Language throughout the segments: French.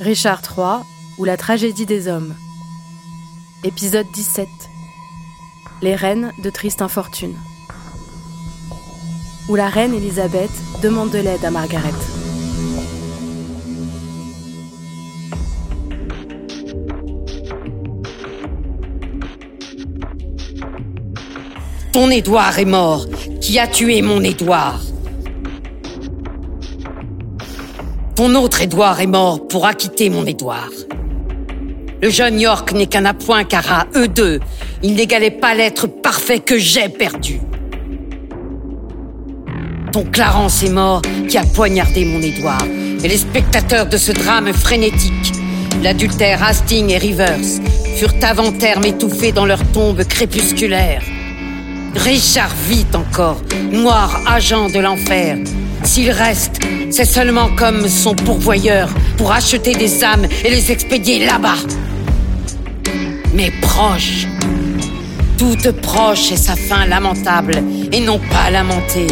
Richard III ou la tragédie des hommes. Épisode 17. Les reines de triste infortune. Où la reine Elisabeth demande de l'aide à Margaret. Ton Édouard est mort. Qui a tué mon Édouard? Ton autre Édouard est mort pour acquitter mon Édouard. Le jeune York n'est qu'un appoint car à eux deux, il n'égalait pas l'être parfait que j'ai perdu. Ton Clarence est mort qui a poignardé mon Édouard. Et les spectateurs de ce drame frénétique, l'adultère Hastings et Rivers, furent avant terme étouffés dans leur tombe crépusculaire. Richard vit encore, noir agent de l'enfer. S'il reste, c'est seulement comme son pourvoyeur pour acheter des âmes et les expédier là-bas. Mais proche, toute proche est sa fin lamentable et non pas lamentée.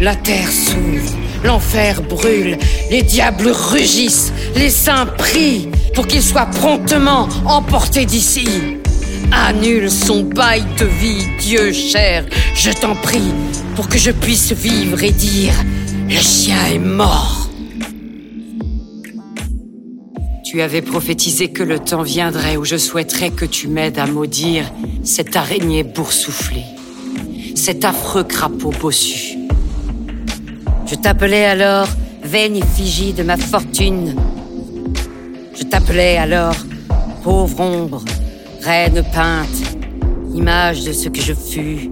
La terre s'ouvre, l'enfer brûle, les diables rugissent, les saints prient pour qu'il soit promptement emporté d'ici. Annule son bail de vie, Dieu cher, je t'en prie, pour que je puisse vivre et dire le chien est mort. Tu avais prophétisé que le temps viendrait où je souhaiterais que tu m'aides à maudire cette araignée boursouflée, cet affreux crapaud bossu. Je t'appelais alors vaine effigie de ma fortune. Je t'appelais alors pauvre ombre, reine peinte, image de ce que je fus,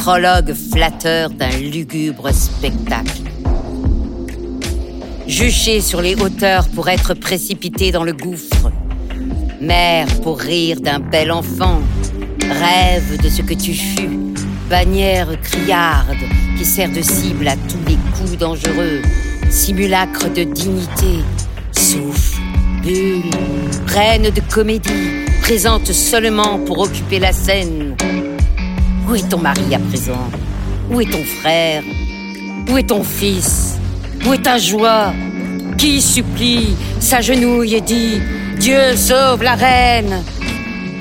prologue flatteur d'un lugubre spectacle. Juché sur les hauteurs pour être précipité dans le gouffre, mère pour rire d'un bel enfant, rêve de ce que tu fus, bannière criarde qui sert de cible à tous les coups dangereux, simulacre de dignité, souffle, bulle, reine de comédie, présente seulement pour occuper la scène. Où est ton mari à présent? Où est ton frère? Où est ton fils? Où est ta joie? Qui supplie, s'agenouille et dit Dieu sauve la reine?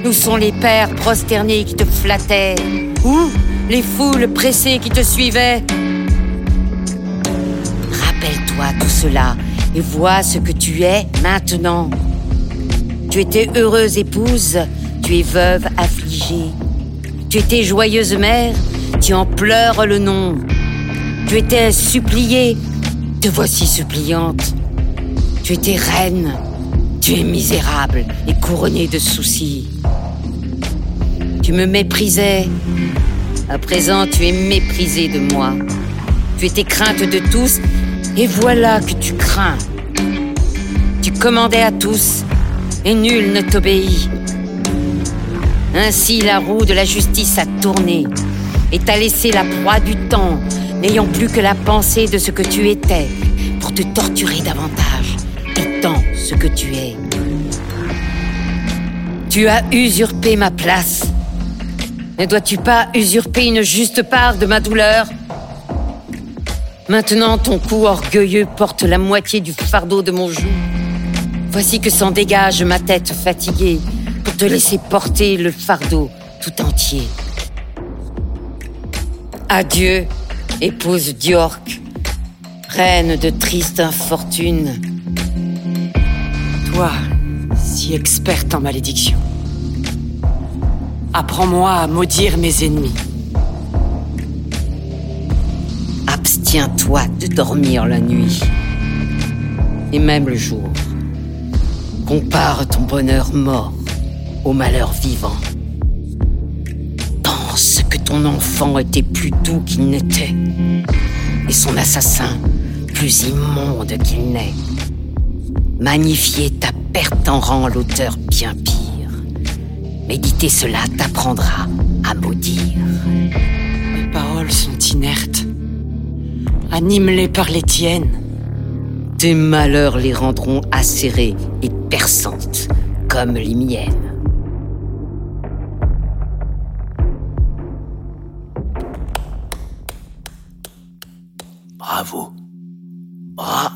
Où sont les pères prosternés qui te flattaient Où les foules pressées qui te suivaient. Rappelle-toi tout cela et vois ce que tu es maintenant. Tu étais heureuse épouse, tu es veuve affligée. Tu étais joyeuse mère, tu en pleures le nom. Tu étais suppliée, te voici suppliante. Tu étais reine, tu es misérable et couronnée de soucis. Tu me méprisais, à présent tu es méprisée de moi. Tu étais crainte de tous, et voilà que tu crains. Tu commandais à tous, et nul ne t'obéit. Ainsi la roue de la justice a tourné et t'a laissé la proie du temps, n'ayant plus que la pensée de ce que tu étais, pour te torturer davantage, étant ce que tu es. Tu as usurpé ma place. Ne dois-tu pas usurper une juste part de ma douleur? Maintenant, ton cou orgueilleux porte la moitié du fardeau de mon joug. Voici que s'en dégage ma tête fatiguée pour te laisser porter le fardeau tout entier. Adieu, épouse d'York, reine de triste infortune. Toi, si experte en malédiction, apprends-moi à maudire mes ennemis. Abstiens-toi de dormir la nuit et même le jour. Compare ton bonheur mort au malheur vivant. Pense que ton enfant était plus doux qu'il n'était, et son assassin plus immonde qu'il n'est. Magnifier ta perte en rend l'auteur bien pire. Méditer cela t'apprendra à maudire. Mes paroles sont inertes. Anime-les par les tiennes. Tes malheurs les rendront acérées et perçantes comme les miennes. escravo. Ah!